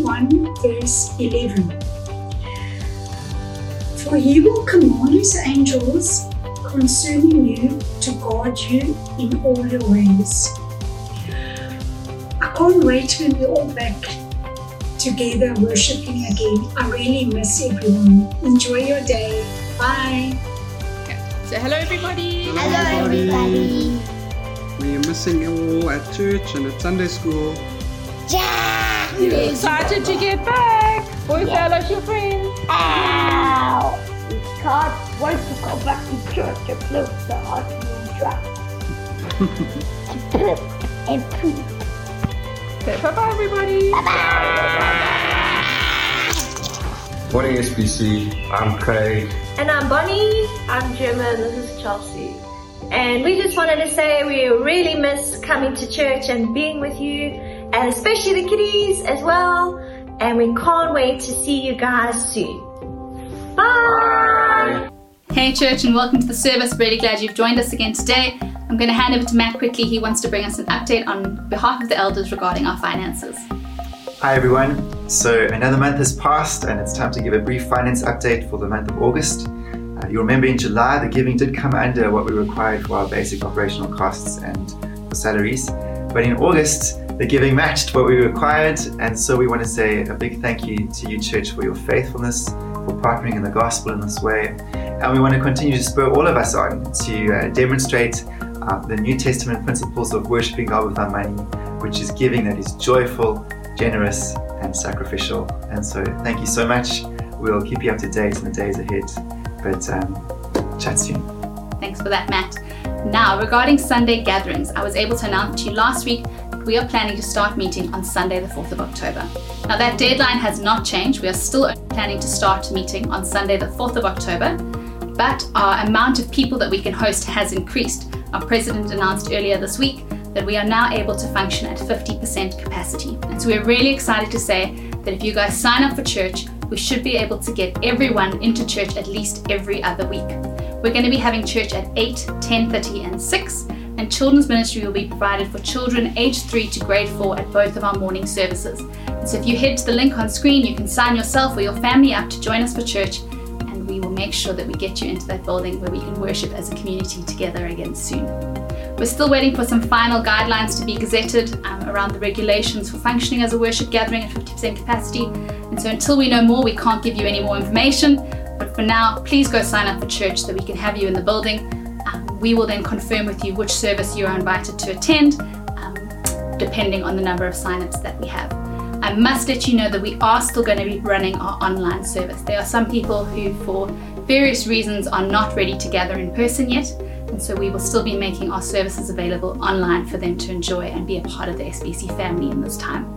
21, verse 11. For he will command his angels concerning you to guard you in all your ways. I can't wait when we're all back together worshiping again. I really miss everyone. Enjoy your day. Bye. So, hello, everybody. Hello, hello everybody. everybody. We're missing you all at church and at Sunday school. Yeah! We're excited to get back with fellowship friends. Ow. We can't wait to go back to church and play with the hot new truck. and poop. And poop. Okay, bye bye everybody. Bye bye. Morning SBC, I'm Craig. And I'm Bonnie. I'm German. This is Chelsea. And we just wanted to say we really miss coming to church and being with you, and especially the kiddies as well. And we can't wait to see you guys soon. Bye. Hey, church, and welcome to the service. Really glad you've joined us again today. I'm going to hand over to Matt quickly. He wants to bring us an update on behalf of the elders regarding our finances. Hi everyone. So another month has passed and it's time to give a brief finance update for the month of August. Uh, you'll remember in July the giving did come under what we required for our basic operational costs and for salaries. But in August the giving matched what we required and so we want to say a big thank you to you church for your faithfulness, for partnering in the gospel in this way. And we want to continue to spur all of us on to uh, demonstrate uh, the New Testament principles of worshipping God with our money, which is giving that is joyful, generous and sacrificial. And so thank you so much. We'll keep you up to date in the days ahead. But um, chat soon. Thanks for that, Matt. Now, regarding Sunday gatherings, I was able to announce to you last week we are planning to start meeting on Sunday, the 4th of October. Now, that deadline has not changed. We are still planning to start meeting on Sunday, the 4th of October, but our amount of people that we can host has increased. Our president announced earlier this week that we are now able to function at 50% capacity. And so we're really excited to say that if you guys sign up for church, we should be able to get everyone into church at least every other week. We're going to be having church at 8, 10:30 and 6, and children's ministry will be provided for children aged 3 to grade 4 at both of our morning services. So if you head to the link on screen, you can sign yourself or your family up to join us for church, and we will make sure that we get you into that building where we can worship as a community together again soon. We're still waiting for some final guidelines to be gazetted um, around the regulations for functioning as a worship gathering at 50% capacity. And so until we know more, we can't give you any more information. But for now, please go sign up for church so we can have you in the building. Um, we will then confirm with you which service you are invited to attend, um, depending on the number of sign-ups that we have. I must let you know that we are still going to be running our online service. There are some people who, for various reasons, are not ready to gather in person yet. And so we will still be making our services available online for them to enjoy and be a part of the SBC family in this time.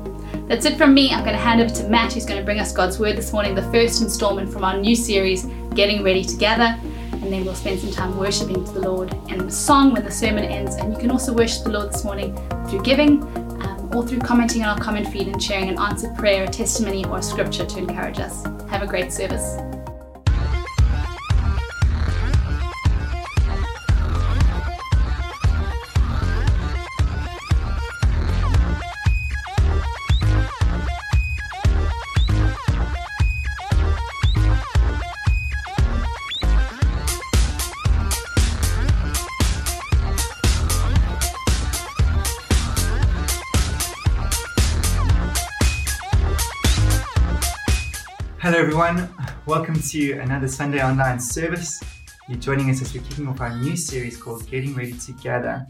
That's it from me. I'm going to hand over to Matt, who's going to bring us God's Word this morning, the first installment from our new series, Getting Ready Together. And then we'll spend some time worshiping to the Lord in song when the sermon ends. And you can also worship the Lord this morning through giving um, or through commenting on our comment feed and sharing an answered prayer, a testimony, or a scripture to encourage us. Have a great service. Everyone. Welcome to another Sunday online service. You're joining us as we're kicking off our new series called Getting Ready Together.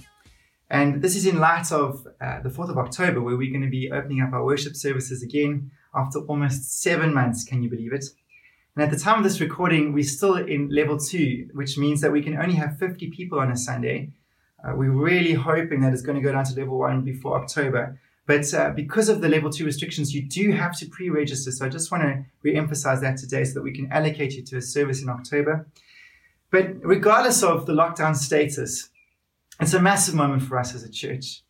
And this is in light of uh, the 4th of October, where we're going to be opening up our worship services again after almost seven months. Can you believe it? And at the time of this recording, we're still in level two, which means that we can only have 50 people on a Sunday. Uh, we're really hoping that it's going to go down to level one before October. But uh, because of the level two restrictions, you do have to pre register. So I just want to re emphasize that today so that we can allocate you to a service in October. But regardless of the lockdown status, it's a massive moment for us as a church.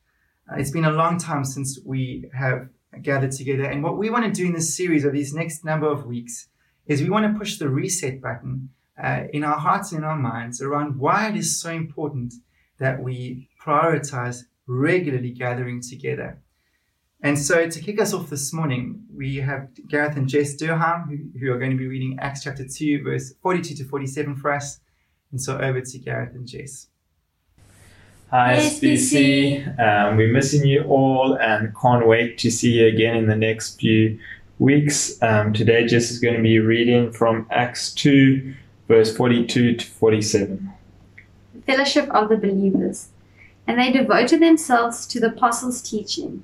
Uh, it's been a long time since we have gathered together. And what we want to do in this series of these next number of weeks is we want to push the reset button uh, in our hearts and in our minds around why it is so important that we prioritize regularly gathering together. And so to kick us off this morning, we have Gareth and Jess Durham, who, who are going to be reading Acts chapter 2, verse 42 to 47 for us. And so over to Gareth and Jess. Hi, SBC. Um, we're missing you all and can't wait to see you again in the next few weeks. Um, today, Jess is going to be reading from Acts 2, verse 42 to 47. Fellowship of the believers. And they devoted themselves to the apostles' teaching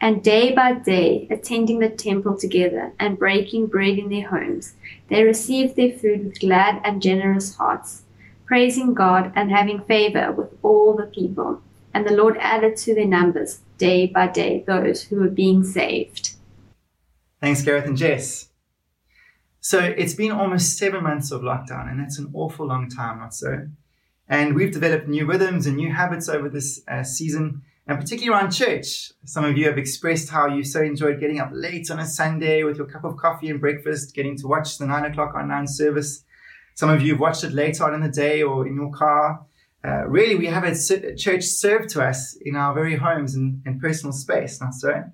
And day by day, attending the temple together and breaking bread in their homes, they received their food with glad and generous hearts, praising God and having favor with all the people. And the Lord added to their numbers day by day those who were being saved. Thanks, Gareth and Jess. So it's been almost seven months of lockdown, and that's an awful long time, not so? And we've developed new rhythms and new habits over this uh, season and particularly around church. Some of you have expressed how you so enjoyed getting up late on a Sunday with your cup of coffee and breakfast, getting to watch the nine o'clock online service. Some of you have watched it later on in the day or in your car. Uh, really, we have a church served to us in our very homes and, and personal space, not so?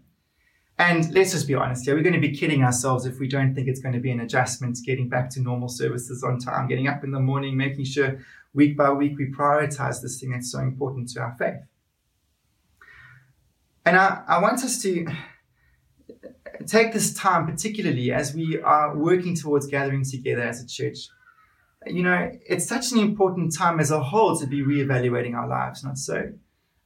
And let's just be honest here, we're going to be kidding ourselves if we don't think it's going to be an adjustment getting back to normal services on time, getting up in the morning, making sure week by week we prioritize this thing that's so important to our faith. And I, I want us to take this time, particularly as we are working towards gathering together as a church. You know, it's such an important time as a whole to be reevaluating our lives, not so?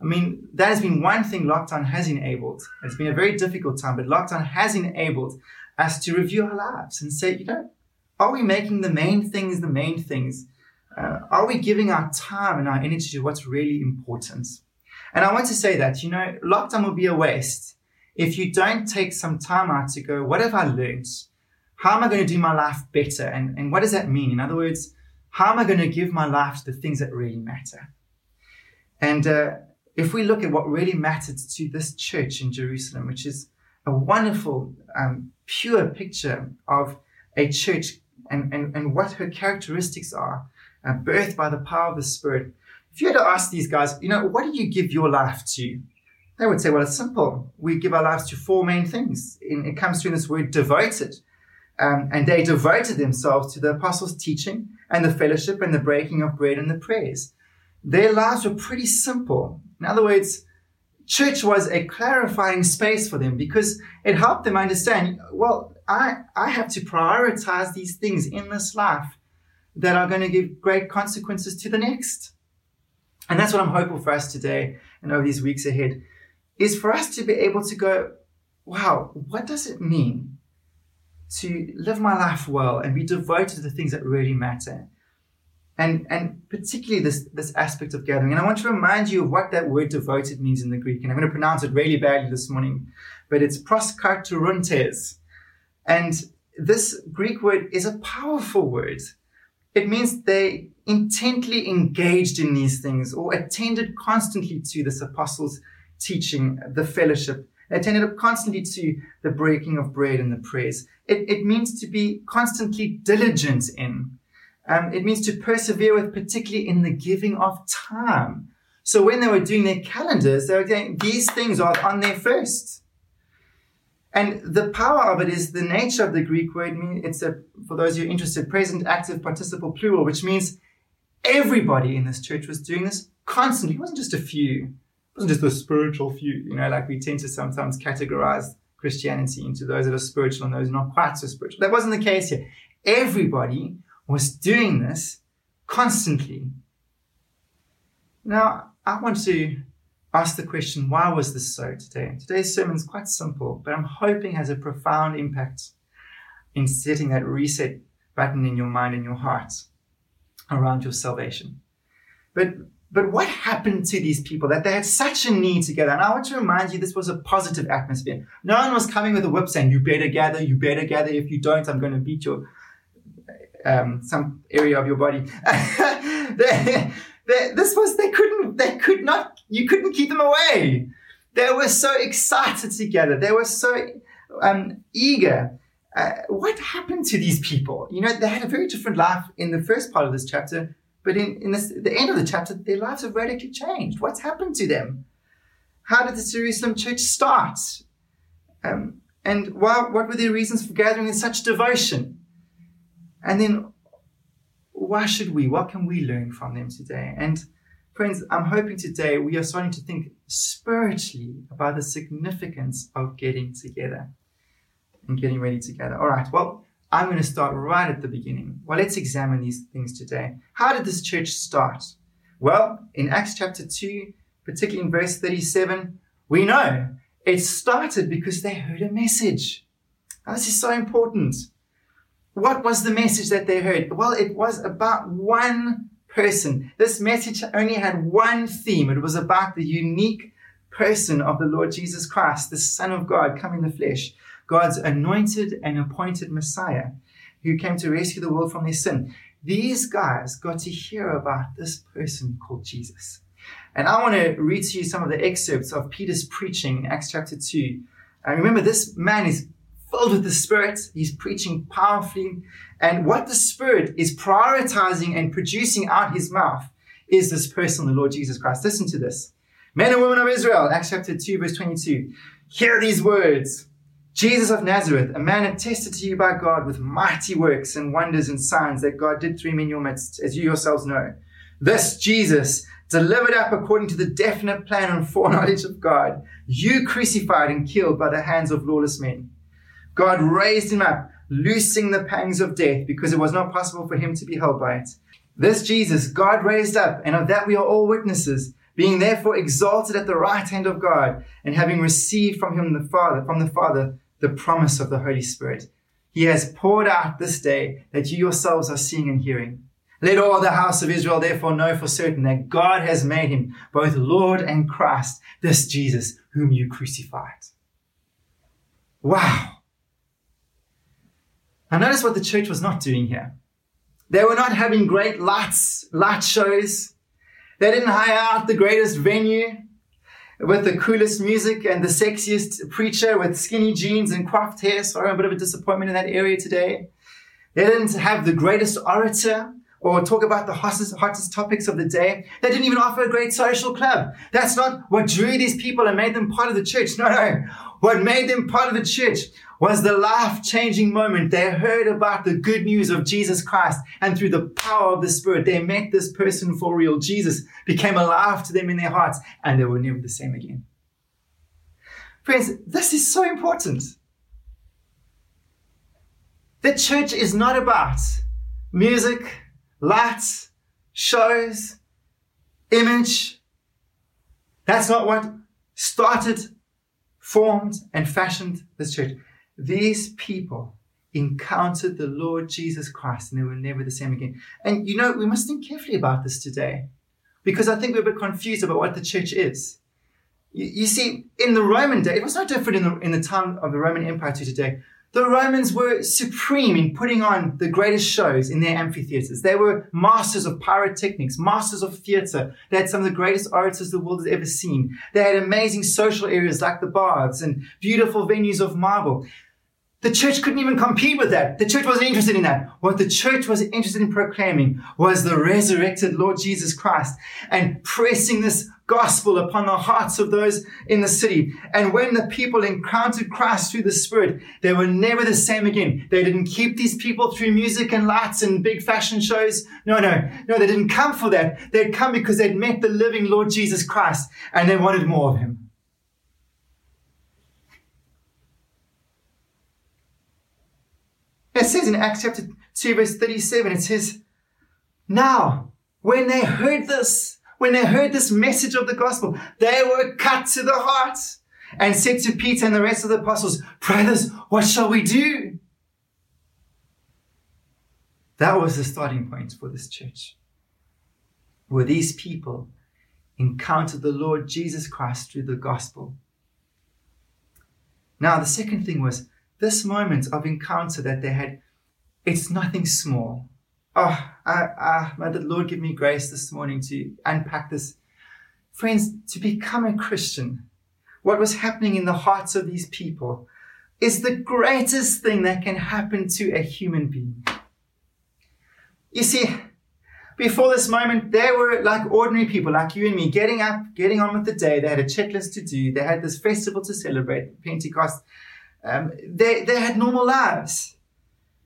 I mean, that has been one thing lockdown has enabled. It's been a very difficult time, but lockdown has enabled us to review our lives and say, you know, are we making the main things the main things? Uh, are we giving our time and our energy to what's really important? And I want to say that, you know, lockdown will be a waste if you don't take some time out to go, what have I learned? How am I going to do my life better? And, and what does that mean? In other words, how am I going to give my life to the things that really matter? And uh, if we look at what really mattered to this church in Jerusalem, which is a wonderful, um, pure picture of a church and, and, and what her characteristics are, uh, birthed by the power of the Spirit, if you had to ask these guys, you know, what do you give your life to? They would say, well, it's simple. We give our lives to four main things. it comes through this word devoted. Um, and they devoted themselves to the apostles' teaching and the fellowship and the breaking of bread and the prayers. Their lives were pretty simple. In other words, church was a clarifying space for them because it helped them understand, well, I, I have to prioritize these things in this life that are going to give great consequences to the next. And that's what I'm hopeful for us today and over these weeks ahead is for us to be able to go, wow, what does it mean to live my life well and be devoted to the things that really matter? And, and particularly this, this aspect of gathering. And I want to remind you of what that word devoted means in the Greek. And I'm going to pronounce it really badly this morning, but it's proskaterontes. And this Greek word is a powerful word. It means they intently engaged in these things or attended constantly to this apostles' teaching, the fellowship, attended constantly to the breaking of bread and the prayers. It, it means to be constantly diligent in. Um, it means to persevere with, particularly in the giving of time. So when they were doing their calendars, they were saying these things are on there first. And the power of it is the nature of the Greek word. It's a, for those who are interested, present, active, participle, plural, which means everybody in this church was doing this constantly. It wasn't just a few. It wasn't just the spiritual few, you know, like we tend to sometimes categorize Christianity into those that are spiritual and those not quite so spiritual. That wasn't the case here. Everybody was doing this constantly. Now, I want to ask the question, why was this so today? Today's sermon is quite simple, but I'm hoping has a profound impact in setting that reset button in your mind and your heart around your salvation. But but what happened to these people that they had such a need together? And I want to remind you, this was a positive atmosphere. No one was coming with a whip saying, "You better gather, you better gather. If you don't, I'm going to beat your um, some area of your body." they, they, this was they couldn't they could not you couldn't keep them away. They were so excited together. They were so um, eager. Uh, what happened to these people? You know, they had a very different life in the first part of this chapter but in, in this, the end of the chapter, their lives have radically changed. What's happened to them? How did the Jerusalem church start? Um, and why, what were their reasons for gathering in such devotion? And then, why should we? What can we learn from them today? And friends, I'm hoping today we are starting to think spiritually about the significance of getting together and getting ready together. All right, well, I'm going to start right at the beginning. Well, let's examine these things today. How did this church start? Well, in Acts chapter 2, particularly in verse 37, we know it started because they heard a message. Now, this is so important. What was the message that they heard? Well, it was about one person. This message only had one theme. It was about the unique person of the Lord Jesus Christ, the Son of God, come in the flesh. God's anointed and appointed Messiah who came to rescue the world from their sin. These guys got to hear about this person called Jesus. And I want to read to you some of the excerpts of Peter's preaching in Acts chapter 2. And remember, this man is filled with the Spirit. He's preaching powerfully. And what the Spirit is prioritizing and producing out his mouth is this person, the Lord Jesus Christ. Listen to this. Men and women of Israel, Acts chapter 2, verse 22. Hear these words. Jesus of Nazareth, a man attested to you by God with mighty works and wonders and signs that God did through him in your midst, as you yourselves know. This Jesus, delivered up according to the definite plan and foreknowledge of God, you crucified and killed by the hands of lawless men. God raised him up, loosing the pangs of death because it was not possible for him to be held by it. This Jesus God raised up, and of that we are all witnesses, being therefore exalted at the right hand of God, and having received from him the Father, from the Father, the promise of the Holy Spirit. He has poured out this day that you yourselves are seeing and hearing. Let all the house of Israel therefore know for certain that God has made him both Lord and Christ, this Jesus whom you crucified. Wow. Now notice what the church was not doing here. They were not having great lights, light shows. They didn't hire out the greatest venue with the coolest music and the sexiest preacher with skinny jeans and coiffed hair. Sorry, I'm a bit of a disappointment in that area today. They didn't have the greatest orator or talk about the hottest, hottest topics of the day. They didn't even offer a great social club. That's not what drew these people and made them part of the church. No, no. What made them part of the church was the life changing moment. They heard about the good news of Jesus Christ and through the power of the Spirit, they met this person for real. Jesus became alive to them in their hearts and they were never the same again. Friends, this is so important. The church is not about music, lights, shows, image. That's not what started, formed, and fashioned this church. These people encountered the Lord Jesus Christ and they were never the same again. And you know, we must think carefully about this today because I think we're a bit confused about what the church is. You, you see, in the Roman day, it was no different in the, in the time of the Roman Empire to today. The Romans were supreme in putting on the greatest shows in their amphitheaters. They were masters of pyrotechnics, masters of theater. They had some of the greatest orators the world has ever seen. They had amazing social areas like the baths and beautiful venues of marble. The church couldn't even compete with that. The church wasn't interested in that. What the church was interested in proclaiming was the resurrected Lord Jesus Christ and pressing this gospel upon the hearts of those in the city. And when the people encountered Christ through the Spirit, they were never the same again. They didn't keep these people through music and lights and big fashion shows. No, no, no, they didn't come for that. They'd come because they'd met the living Lord Jesus Christ and they wanted more of him. It says in Acts chapter 2, verse 37, it says, Now, when they heard this, when they heard this message of the gospel, they were cut to the heart and said to Peter and the rest of the apostles, Brothers, what shall we do? That was the starting point for this church. where these people encountered the Lord Jesus Christ through the gospel. Now, the second thing was this moment of encounter that they had, it's nothing small. Oh, I, I, may the Lord give me grace this morning to unpack this. Friends, to become a Christian, what was happening in the hearts of these people is the greatest thing that can happen to a human being. You see, before this moment, they were like ordinary people, like you and me, getting up, getting on with the day. They had a checklist to do. They had this festival to celebrate, Pentecost. Um, they, they had normal lives.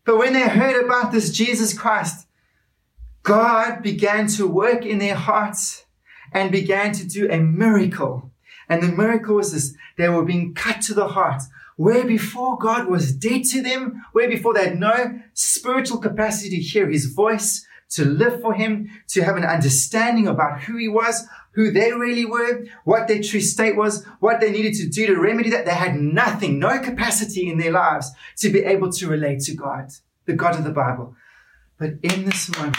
But when they heard about this Jesus Christ, God began to work in their hearts and began to do a miracle. And the miracle was this they were being cut to the heart. Where before God was dead to them, where before they had no spiritual capacity to hear his voice, to live for him, to have an understanding about who he was, who they really were, what their true state was, what they needed to do to remedy that. They had nothing, no capacity in their lives to be able to relate to God, the God of the Bible. But in this moment,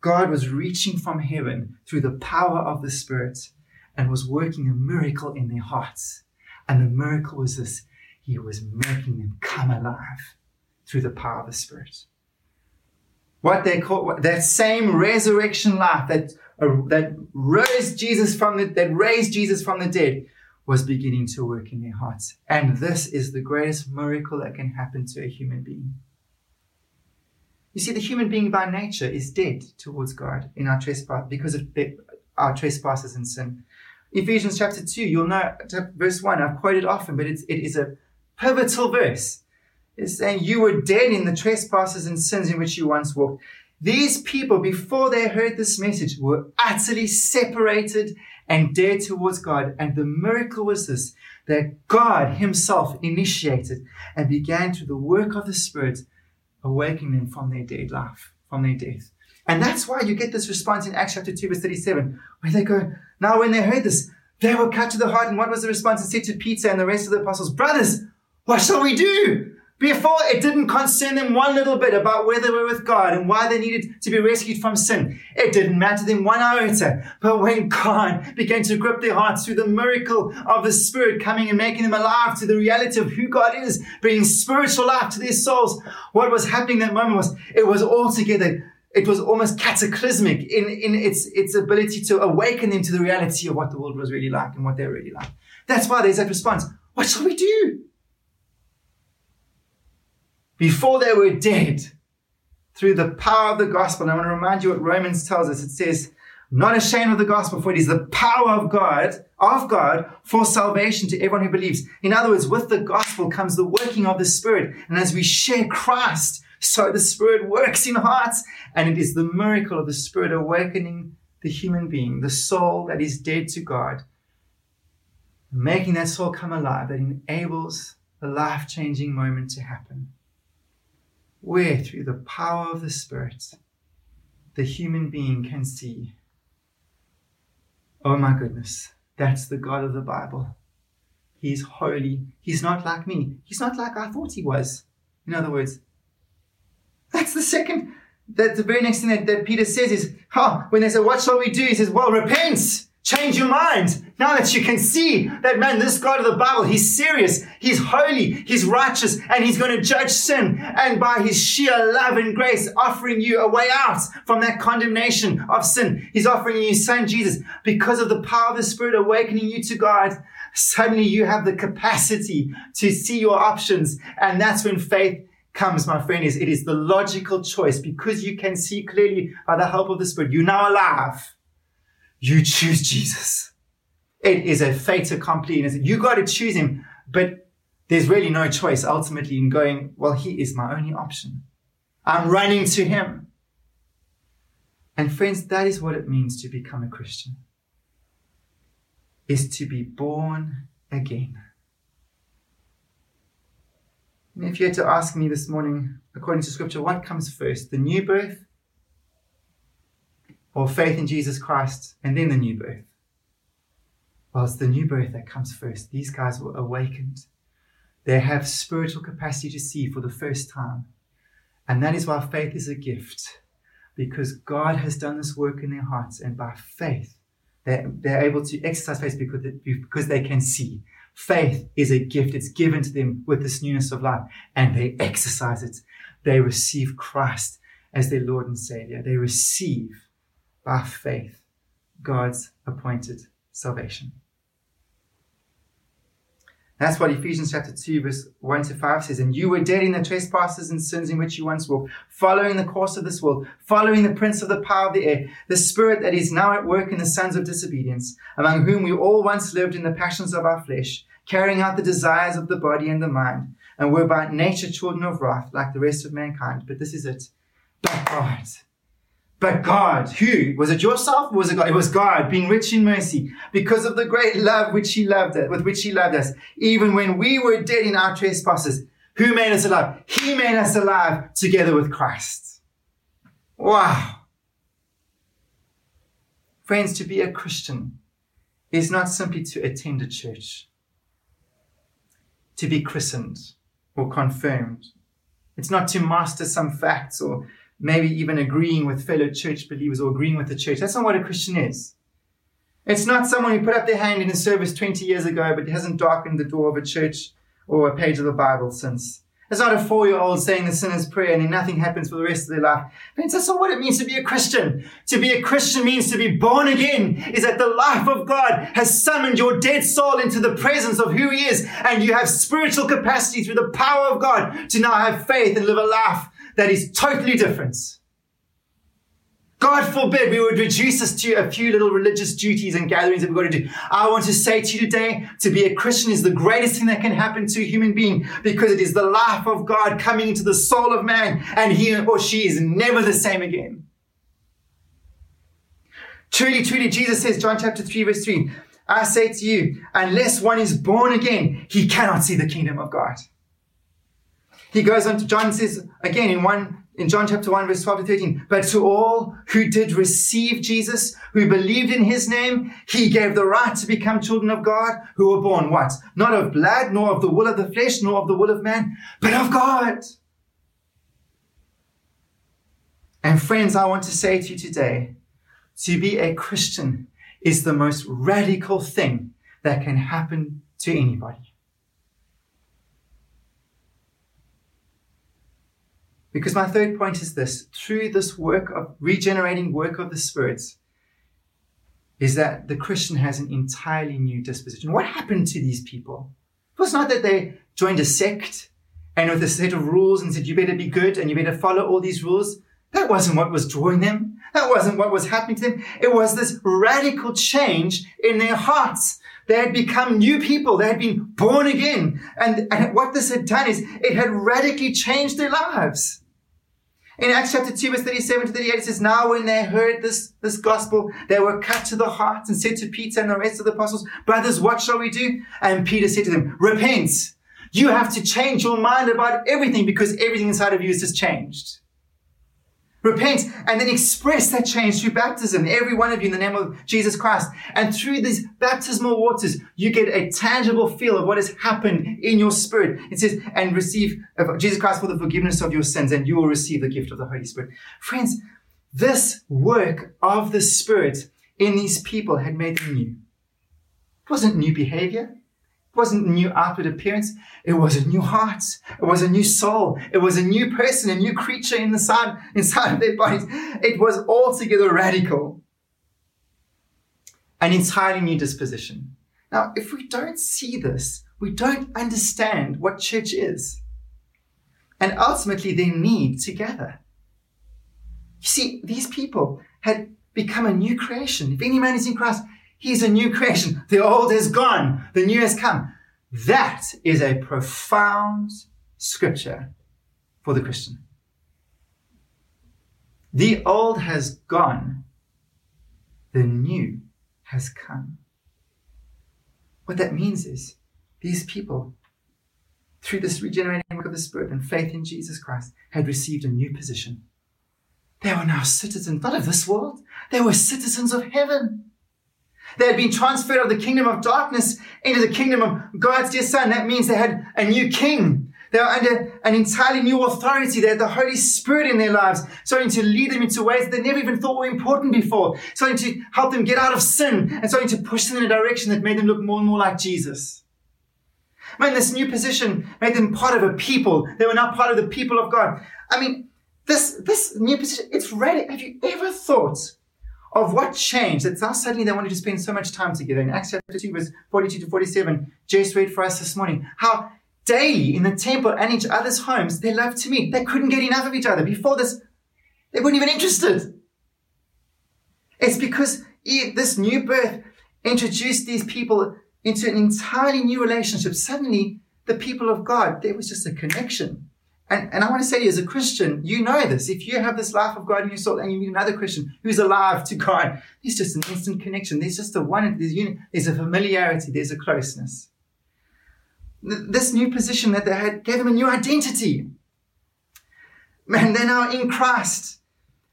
God was reaching from heaven through the power of the Spirit and was working a miracle in their hearts. And the miracle was this He was making them come alive through the power of the Spirit what they call that same resurrection life that uh, that rose Jesus from the that raised Jesus from the dead was beginning to work in their hearts. And this is the greatest miracle that can happen to a human being. You see, the human being by nature is dead towards God in our trespass because of our trespasses and sin. Ephesians chapter 2, you'll know verse 1, I've quoted often, but it's, it is a pivotal verse is saying you were dead in the trespasses and sins in which you once walked. These people, before they heard this message, were utterly separated and dead towards God. And the miracle was this, that God himself initiated and began through the work of the Spirit, awakening them from their dead life, from their death. And that's why you get this response in Acts chapter 2 verse 37, where they go, now when they heard this, they were cut to the heart. And what was the response? It said to Peter and the rest of the apostles, brothers, what shall we do? Before, it didn't concern them one little bit about where they were with God and why they needed to be rescued from sin. It didn't matter them one iota. But when God began to grip their hearts through the miracle of the Spirit coming and making them alive to the reality of who God is, bringing spiritual life to their souls, what was happening that moment was, it was altogether it was almost cataclysmic in, in its, its ability to awaken them to the reality of what the world was really like and what they're really like. That's why there's that response. What shall we do? Before they were dead through the power of the gospel. And I want to remind you what Romans tells us. It says, not ashamed of the gospel, for it is the power of God, of God for salvation to everyone who believes. In other words, with the gospel comes the working of the Spirit. And as we share Christ, so the Spirit works in hearts. And it is the miracle of the Spirit awakening the human being, the soul that is dead to God, making that soul come alive, that enables a life changing moment to happen where through the power of the Spirit, the human being can see, oh my goodness, that's the God of the Bible. He's holy. He's not like me. He's not like I thought he was. In other words, that's the second, that the very next thing that, that Peter says is, oh, when they say, what shall we do? He says, well, repent. Change your mind. Now that you can see that man, this God of the Bible, he's serious, he's holy, he's righteous, and he's going to judge sin. And by his sheer love and grace, offering you a way out from that condemnation of sin. He's offering you his son Jesus because of the power of the Spirit awakening you to God. Suddenly you have the capacity to see your options. And that's when faith comes, my friend, is it is the logical choice because you can see clearly by the help of the Spirit. You're now alive you choose Jesus. It is a fait accompli. You got to choose him, but there's really no choice ultimately in going, well, he is my only option. I'm running to him. And friends, that is what it means to become a Christian. Is to be born again. And if you had to ask me this morning, according to scripture, what comes first, the new birth or faith in Jesus Christ and then the new birth. Well, it's the new birth that comes first. These guys were awakened. They have spiritual capacity to see for the first time. And that is why faith is a gift, because God has done this work in their hearts, and by faith, They're, they're able to exercise faith because, because they can see. Faith is a gift. It's given to them with this newness of life and they exercise it. They receive Christ as their Lord and Savior. They receive by faith God's appointed salvation. That's what Ephesians chapter 2, verse 1 to 5 says. And you were dead in the trespasses and sins in which you once walked, following the course of this world, following the prince of the power of the air, the spirit that is now at work in the sons of disobedience, among whom we all once lived in the passions of our flesh, carrying out the desires of the body and the mind, and were by nature children of wrath, like the rest of mankind. But this is it. But God but God, who? Was it yourself was it God? It was God being rich in mercy because of the great love which he loved us, with which he loved us. Even when we were dead in our trespasses, who made us alive? He made us alive together with Christ. Wow. Friends, to be a Christian is not simply to attend a church, to be christened or confirmed. It's not to master some facts or maybe even agreeing with fellow church believers or agreeing with the church. That's not what a Christian is. It's not someone who put up their hand in a service 20 years ago but hasn't darkened the door of a church or a page of the Bible since. It's not a four year old saying the sinner's prayer and then nothing happens for the rest of their life. Friends, that's not what it means to be a Christian. To be a Christian means to be born again, is that the life of God has summoned your dead soul into the presence of who He is, and you have spiritual capacity through the power of God to now have faith and live a life that is totally different. God forbid we would reduce this to a few little religious duties and gatherings that we've got to do. I want to say to you today, to be a Christian is the greatest thing that can happen to a human being because it is the life of God coming into the soul of man and he or she is never the same again. Truly, truly, Jesus says, John chapter 3, verse 3, I say to you, unless one is born again, he cannot see the kingdom of God. He goes on to John says again in one in John chapter 1 verse 12 to 13, but to all who did receive Jesus, who believed in his name, he gave the right to become children of God, who were born what? Not of blood, nor of the will of the flesh, nor of the will of man, but of God. And friends, I want to say to you today, to be a Christian is the most radical thing that can happen to anybody. Because my third point is this through this work of regenerating work of the spirits, is that the Christian has an entirely new disposition. What happened to these people? It was not that they joined a sect and with a set of rules and said, you better be good and you better follow all these rules. That wasn't what was drawing them. That wasn't what was happening to them. It was this radical change in their hearts. They had become new people. They had been born again. And, and what this had done is it had radically changed their lives. In Acts chapter 2, verse 37 to 38, it says, Now when they heard this, this gospel, they were cut to the heart and said to Peter and the rest of the apostles, Brothers, what shall we do? And Peter said to them, Repent. You have to change your mind about everything because everything inside of you is just changed. Repent and then express that change through baptism, every one of you in the name of Jesus Christ. And through these baptismal waters, you get a tangible feel of what has happened in your spirit. It says, and receive Jesus Christ for the forgiveness of your sins, and you will receive the gift of the Holy Spirit. Friends, this work of the Spirit in these people had made them new. It wasn't new behavior. Wasn't a new outward appearance. It was a new heart. It was a new soul. It was a new person, a new creature inside, inside of their bodies. It was altogether radical. An entirely new disposition. Now, if we don't see this, we don't understand what church is. And ultimately their need together. You see, these people had become a new creation. If any man is in Christ, He's a new creation. The old is gone. The new has come. That is a profound scripture for the Christian. The old has gone. The new has come. What that means is these people, through this regenerating work of the Spirit and faith in Jesus Christ, had received a new position. They were now citizens, not of this world, they were citizens of heaven. They had been transferred out of the kingdom of darkness into the kingdom of God's dear son. That means they had a new king. They were under an entirely new authority. They had the Holy Spirit in their lives, starting to lead them into ways they never even thought were important before, starting to help them get out of sin and starting to push them in a direction that made them look more and more like Jesus. Man, this new position made them part of a people. They were now part of the people of God. I mean, this, this new position, it's radical. Have you ever thought of what changed that now suddenly they wanted to spend so much time together? In Acts chapter 2, verse 42 to 47, Jess read for us this morning how daily in the temple and each other's homes they loved to meet. They couldn't get enough of each other. Before this, they weren't even interested. It's because this new birth introduced these people into an entirely new relationship. Suddenly, the people of God, there was just a connection. And, and I want to say as a Christian, you know this. If you have this life of God in your soul and you meet another Christian who's alive to God, there's just an instant connection. There's just a one, there's, there's a familiarity, there's a closeness. This new position that they had gave them a new identity. Man, they're now in Christ.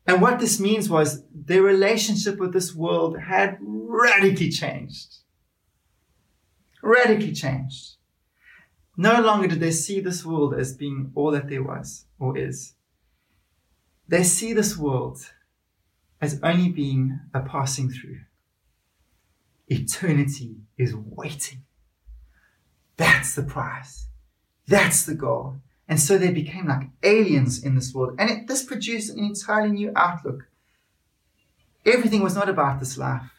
And what this means was their relationship with this world had radically changed. Radically changed. No longer do they see this world as being all that there was or is. They see this world as only being a passing through. Eternity is waiting. That's the prize. That's the goal. And so they became like aliens in this world. And it, this produced an entirely new outlook. Everything was not about this life.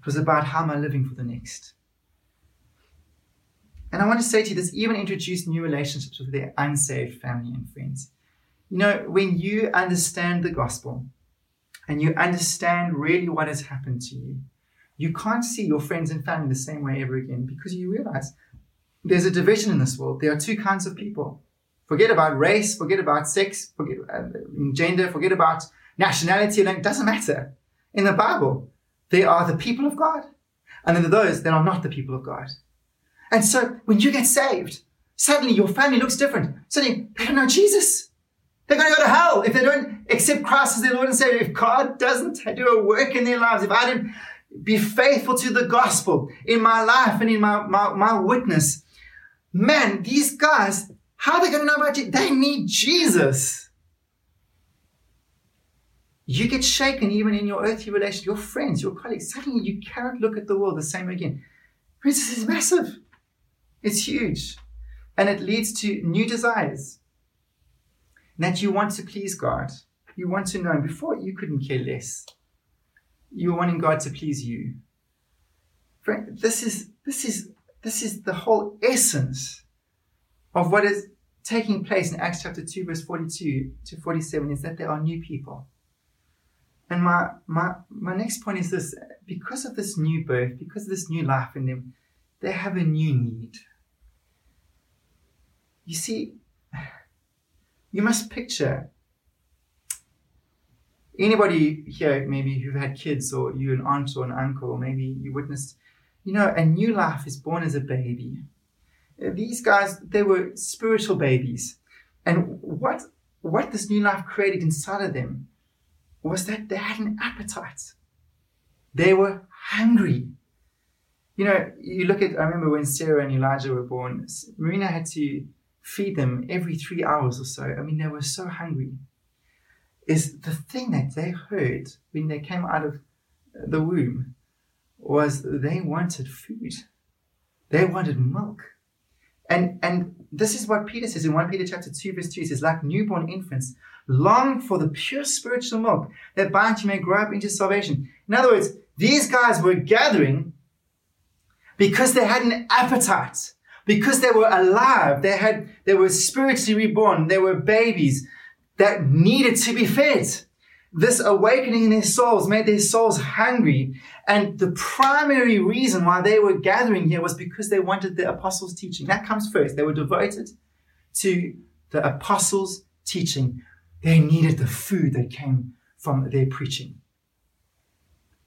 It was about how am I living for the next. And I want to say to you, this even introduced new relationships with their unsaved family and friends. You know, when you understand the gospel and you understand really what has happened to you, you can't see your friends and family the same way ever again because you realize there's a division in this world. There are two kinds of people. Forget about race, forget about sex, forget uh, gender, forget about nationality. It doesn't matter. In the Bible, there are the people of God, and there those that are not the people of God. And so when you get saved, suddenly your family looks different. Suddenly they don't know Jesus. They're going to go to hell if they don't accept Christ as their Lord and Savior. If God doesn't do a work in their lives, if I don't be faithful to the gospel in my life and in my, my, my witness, man, these guys, how are they going to know about Jesus? They need Jesus. You get shaken even in your earthly relations, your friends, your colleagues. Suddenly you cannot look at the world the same again. Friends, this is massive. It's huge. And it leads to new desires. That you want to please God. You want to know. Before, you couldn't care less. You were wanting God to please you. This is, this is, this is the whole essence of what is taking place in Acts chapter 2, verse 42 to 47 is that there are new people. And my, my, my next point is this because of this new birth, because of this new life in them, they have a new need. You see, you must picture anybody here, maybe who've had kids, or you an aunt or an uncle, or maybe you witnessed, you know, a new life is born as a baby. Uh, these guys, they were spiritual babies. And what, what this new life created inside of them was that they had an appetite. They were hungry. You know, you look at, I remember when Sarah and Elijah were born, Marina had to feed them every three hours or so. I mean, they were so hungry. Is the thing that they heard when they came out of the womb was they wanted food. They wanted milk. And, and this is what Peter says in 1 Peter chapter 2, verse 2. He says, like newborn infants, long for the pure spiritual milk, that by it you may grow up into salvation. In other words, these guys were gathering because they had an appetite because they were alive, they had, they were spiritually reborn, they were babies that needed to be fed. This awakening in their souls made their souls hungry. And the primary reason why they were gathering here was because they wanted the apostles' teaching. That comes first. They were devoted to the apostles' teaching. They needed the food that came from their preaching.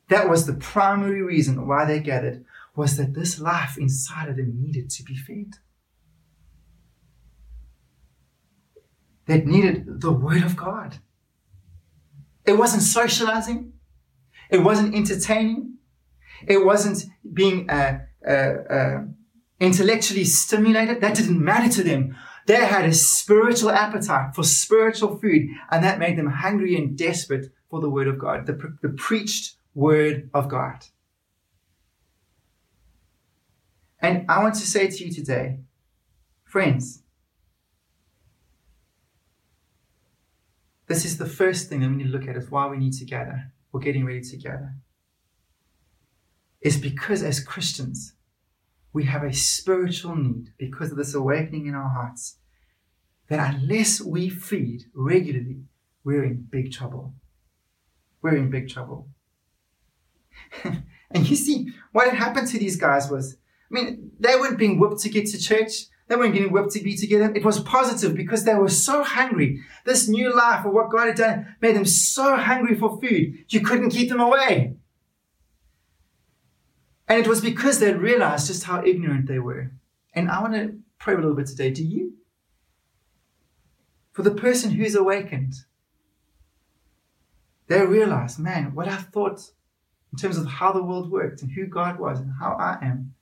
That was the primary reason why they gathered was that this life inside of them needed to be fed. They needed the Word of God. It wasn't socializing. It wasn't entertaining. It wasn't being uh, uh, uh, intellectually stimulated. That didn't matter to them. They had a spiritual appetite for spiritual food, and that made them hungry and desperate for the word of God, the, the preached word of God. And I want to say to you today, friends, this is the first thing that we need to look at is why we need to gather or getting ready to gather. It's because as Christians, we have a spiritual need because of this awakening in our hearts that unless we feed regularly, we're in big trouble. We're in big trouble. and you see, what had happened to these guys was, mean, they weren't being whipped to get to church. They weren't getting whipped to be together. It was positive because they were so hungry. This new life of what God had done made them so hungry for food, you couldn't keep them away. And it was because they realized just how ignorant they were. And I want to pray a little bit today. Do you? For the person who's awakened, they realize, man, what I thought in terms of how the world worked and who God was and how I am,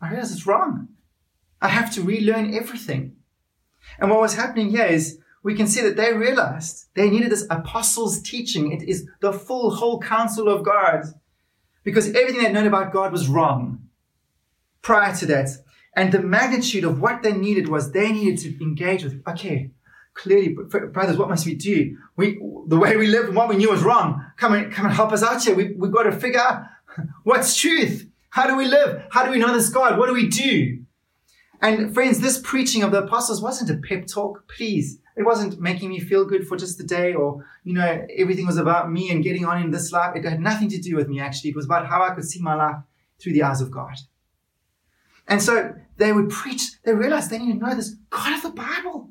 I realize it's wrong. I have to relearn everything. And what was happening here is we can see that they realized they needed this apostles' teaching. It is the full whole counsel of God because everything they'd known about God was wrong prior to that. And the magnitude of what they needed was they needed to engage with, okay, clearly, brothers, what must we do? We, the way we lived and what we knew was wrong. Come and, come and help us out here. We, we've got to figure out what's truth. How do we live? How do we know this God? What do we do? And friends, this preaching of the apostles wasn't a pep talk, please. It wasn't making me feel good for just the day or, you know, everything was about me and getting on in this life. It had nothing to do with me, actually. It was about how I could see my life through the eyes of God. And so they would preach, they realized they needed to know this God of the Bible.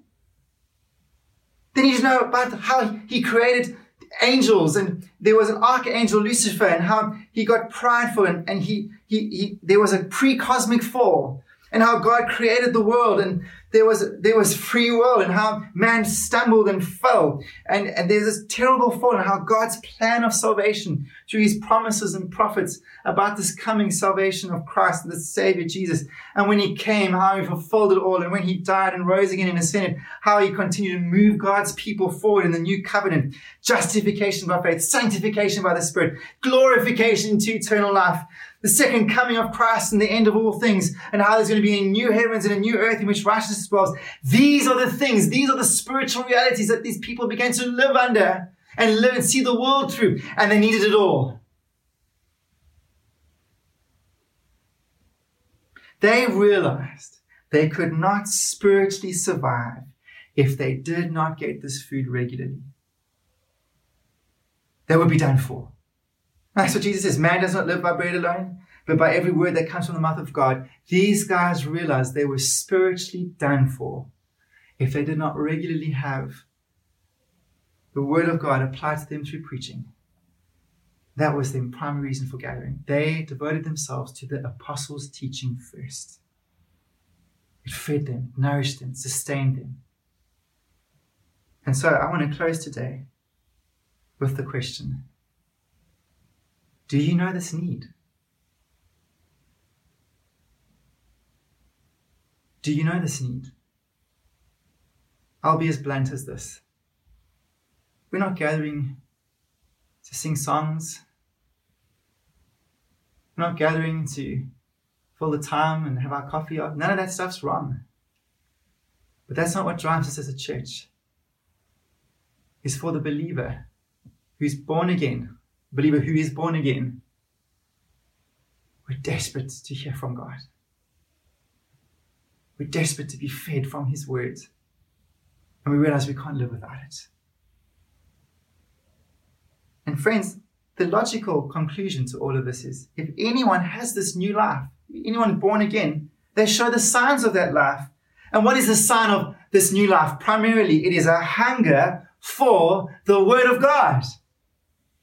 They needed to know about how he created angels and there was an archangel Lucifer and how he got prideful and, and he, he, he, there was a pre-cosmic fall and how God created the world and there was there was free will and how man stumbled and fell. And, and there's this terrible fall and how God's plan of salvation through his promises and prophets about this coming salvation of Christ the Savior Jesus. And when he came how he fulfilled it all and when he died and rose again in ascended how he continued to move God's people forward in the new covenant. Justification by faith sanctification by the Spirit glorification to eternal life the second coming of Christ and the end of all things, and how there's going to be a new heavens and a new earth in which righteousness dwells. These are the things, these are the spiritual realities that these people began to live under and live and see the world through, and they needed it all. They realized they could not spiritually survive if they did not get this food regularly. They would be done for. That's what Jesus says. Man does not live by bread alone, but by every word that comes from the mouth of God. These guys realized they were spiritually done for if they did not regularly have the word of God applied to them through preaching. That was the primary reason for gathering. They devoted themselves to the apostles' teaching first. It fed them, nourished them, sustained them. And so I want to close today with the question do you know this need? Do you know this need? I'll be as blunt as this. We're not gathering to sing songs. We're not gathering to fill the time and have our coffee. None of that stuff's wrong. But that's not what drives us as a church. It's for the believer who's born again, believer who is born again, we're desperate to hear from God. We're desperate to be fed from His Word. And we realize we can't live without it. And friends, the logical conclusion to all of this is if anyone has this new life, anyone born again, they show the signs of that life. And what is the sign of this new life? Primarily, it is a hunger for the Word of God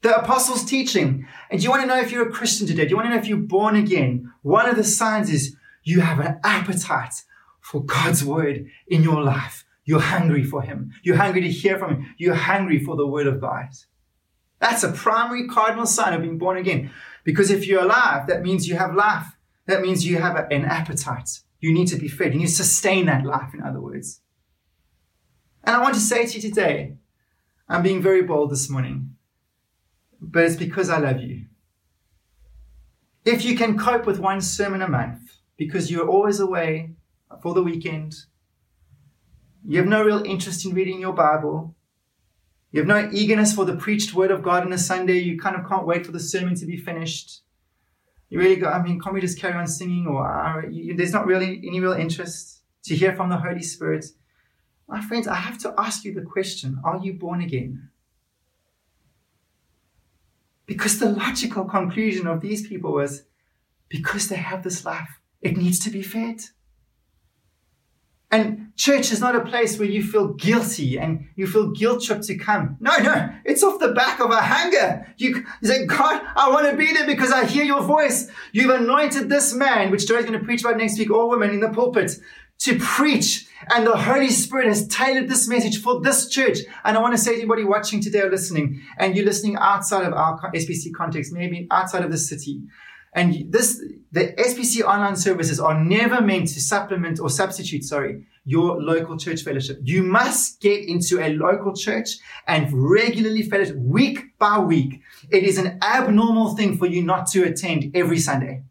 the apostles' teaching. And do you want to know if you're a Christian today? Do you want to know if you're born again? One of the signs is you have an appetite for God's word in your life. You're hungry for Him. You're hungry to hear from Him. You're hungry for the word of God. That's a primary cardinal sign of being born again. Because if you're alive, that means you have life. That means you have an appetite. You need to be fed. You need to sustain that life, in other words. And I want to say to you today, I'm being very bold this morning, but it's because I love you. If you can cope with one sermon a month because you're always away for the weekend, you have no real interest in reading your Bible, you have no eagerness for the preached word of God on a Sunday, you kind of can't wait for the sermon to be finished. You really go, I mean, can't we just carry on singing? Or uh, you, there's not really any real interest to hear from the Holy Spirit. My friends, I have to ask you the question Are you born again? Because the logical conclusion of these people was because they have this life, it needs to be fed. And church is not a place where you feel guilty and you feel guilt tripped to come. No, no, it's off the back of a hunger. You, say, God, I want to be there because I hear your voice. You've anointed this man, which Joe's going to preach about next week, or woman in the pulpit, to preach. And the Holy Spirit has tailored this message for this church. And I want to say to anybody watching today or listening, and you're listening outside of our SBC context, maybe outside of the city, and this, the SBC online services are never meant to supplement or substitute, sorry, your local church fellowship. You must get into a local church and regularly fellowship week by week. It is an abnormal thing for you not to attend every Sunday.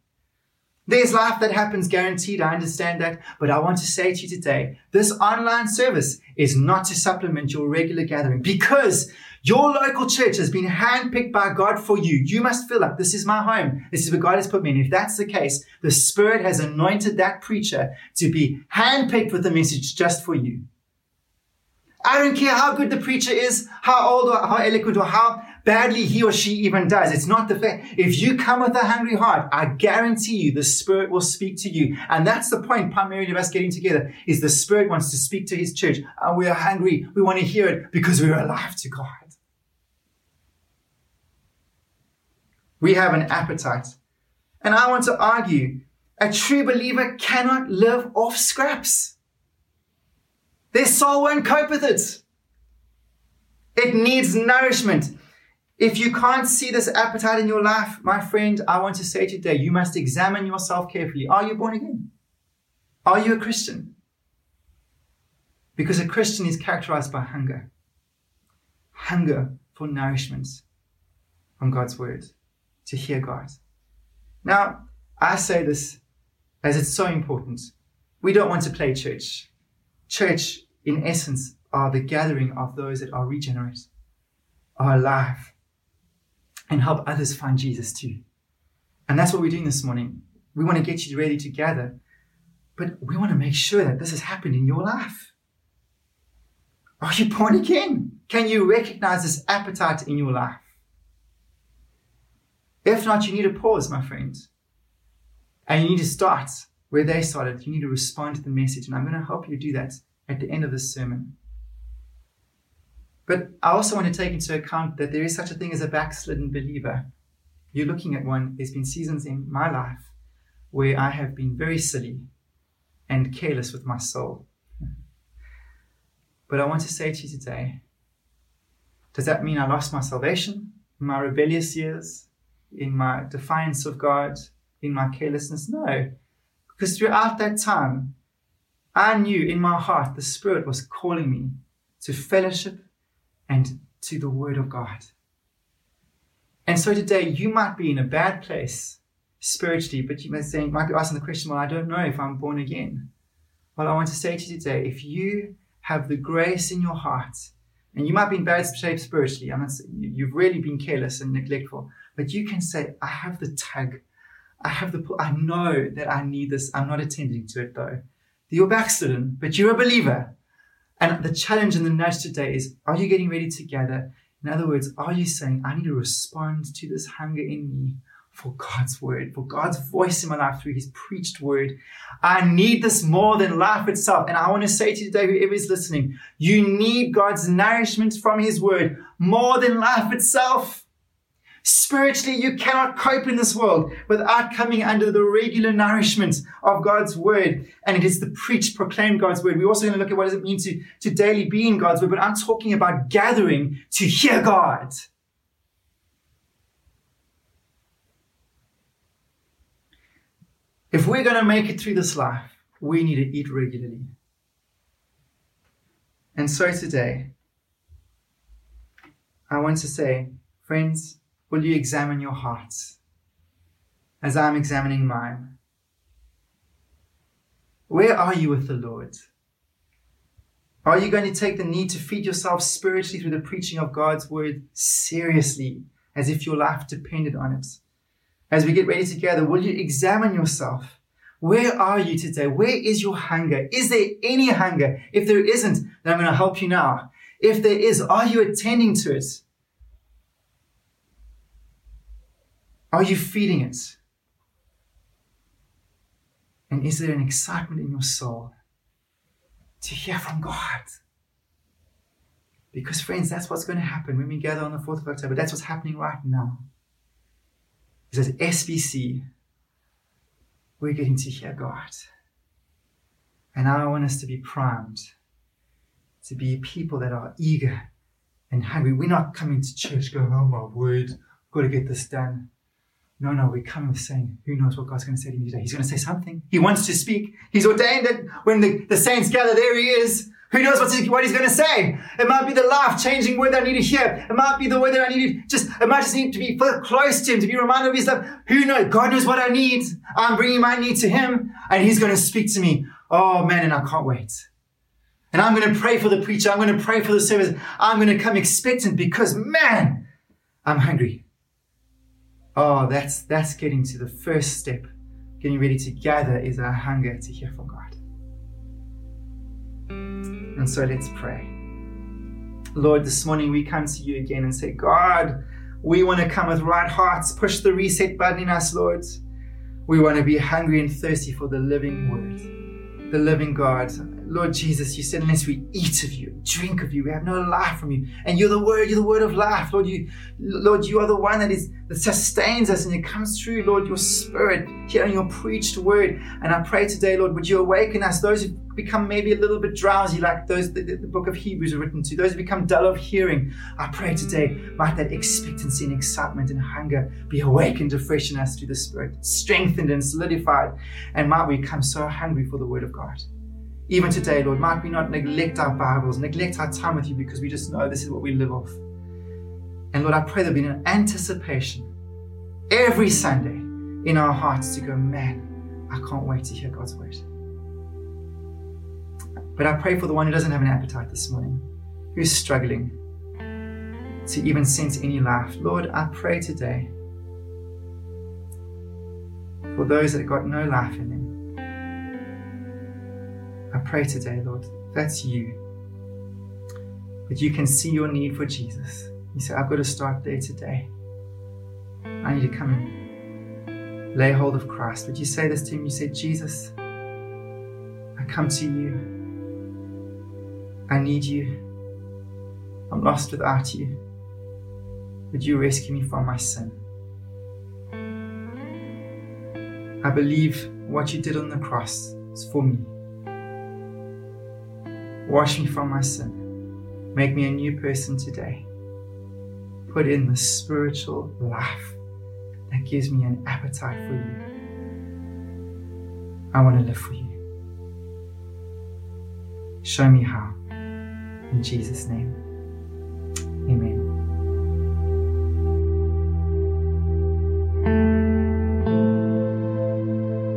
There's life that happens guaranteed. I understand that. But I want to say to you today, this online service is not to supplement your regular gathering because your local church has been handpicked by God for you. You must feel like this is my home. This is where God has put me. And if that's the case, the Spirit has anointed that preacher to be handpicked with a message just for you. I don't care how good the preacher is, how old or how eloquent or how badly he or she even does. It's not the fact. If you come with a hungry heart, I guarantee you the Spirit will speak to you. And that's the point primarily of us getting together is the Spirit wants to speak to his church. And we are hungry. We want to hear it because we're alive to God. We have an appetite. And I want to argue a true believer cannot live off scraps. Their soul won't cope with it. It needs nourishment. If you can't see this appetite in your life, my friend, I want to say today, you must examine yourself carefully. Are you born again? Are you a Christian? Because a Christian is characterized by hunger. Hunger for nourishment from God's word, to hear God. Now, I say this as it's so important. We don't want to play church. Church, in essence, are the gathering of those that are regenerate, are alive, and help others find Jesus too. And that's what we're doing this morning. We want to get you ready to gather, but we want to make sure that this has happened in your life. Are you born again? Can you recognize this appetite in your life? If not, you need to pause, my friends. And you need to start where they started. You need to respond to the message. And I'm going to help you do that at the end of this sermon. But I also want to take into account that there is such a thing as a backslidden believer. You're looking at one, there's been seasons in my life where I have been very silly and careless with my soul. But I want to say to you today does that mean I lost my salvation in my rebellious years, in my defiance of God, in my carelessness? No. Because throughout that time, I knew in my heart the Spirit was calling me to fellowship and to the Word of God. And so today you might be in a bad place spiritually, but you might, say, might be asking the question, well, I don't know if I'm born again. Well, I want to say to you today, if you have the grace in your heart, and you might be in bad shape spiritually, I'm not you've really been careless and neglectful, but you can say, I have the tug. I have the, I know that I need this. I'm not attending to it though. You're backslidden, but you're a believer. And the challenge and the nudge today is, are you getting ready together? In other words, are you saying, I need to respond to this hunger in me for God's word, for God's voice in my life through his preached word? I need this more than life itself. And I want to say to you today, whoever is listening, you need God's nourishment from his word more than life itself. Spiritually, you cannot cope in this world without coming under the regular nourishment of God's word. And it is the preach, proclaim God's word. We're also going to look at what does it mean to, to daily be in God's word, but I'm talking about gathering to hear God. If we're going to make it through this life, we need to eat regularly. And so today, I want to say, friends, will you examine your hearts as I'm examining mine? Where are you with the Lord? Are you going to take the need to feed yourself spiritually through the preaching of God's word seriously, as if your life depended on it? As we get ready together, will you examine yourself? Where are you today? Where is your hunger? Is there any hunger? If there isn't, then I'm going to help you now. If there is, are you attending to it? Are you feeding it? And is there an excitement in your soul to hear from God? Because, friends, that's what's going to happen when we gather on the 4th of October. That's what's happening right now. Is as SBC, we're getting to hear God. And I want us to be primed to be people that are eager and hungry. We're not coming to church going, oh my word, I've got to get this done. No, no, we're come with saying, who knows what God's going to say to me today? He's going to say something. He wants to speak. He's ordained that when the, the saints gather, there he is. Who knows what he's, what he's going to say? It might be the life-changing word that I need to hear. It might be the word that I need to just, it might just need to be close to him, to be reminded of his love. Who knows? God knows what I need. I'm bringing my need to him and he's going to speak to me. Oh man, and I can't wait. And I'm going to pray for the preacher. I'm going to pray for the service. I'm going to come expectant because man, I'm hungry. Oh, that's that's getting to the first step. Getting ready to gather is our hunger to hear from God. And so let's pray. Lord, this morning we come to you again and say, God, we want to come with right hearts. Push the reset button in us, Lord. We want to be hungry and thirsty for the living word, the living God. Lord Jesus, you said, unless we eat of you, drink of you, we have no life from you. And you're the word, you're the word of life. Lord, you, Lord, you are the one that is that sustains us and it comes through, Lord, your spirit, hearing your preached word. And I pray today, Lord, would you awaken us, those who become maybe a little bit drowsy, like those the, the book of Hebrews are written to, those who become dull of hearing. I pray today, might that expectancy and excitement and hunger be awakened afresh in us through the Spirit, strengthened and solidified. And might we come so hungry for the word of God. Even today, Lord, might we not neglect our Bibles, neglect our time with you because we just know this is what we live off. And Lord, I pray there'll be an anticipation every Sunday in our hearts to go, man, I can't wait to hear God's word. But I pray for the one who doesn't have an appetite this morning, who's struggling to even sense any life. Lord, I pray today for those that have got no life in them I pray today, Lord, that's you. But you can see your need for Jesus. You say, I've got to start there today. I need to come and lay hold of Christ. Would you say this to him? You say, Jesus, I come to you. I need you. I'm lost without you. Would you rescue me from my sin? I believe what you did on the cross is for me. Wash me from my sin. Make me a new person today. Put in the spiritual life that gives me an appetite for you. I want to live for you. Show me how. In Jesus' name.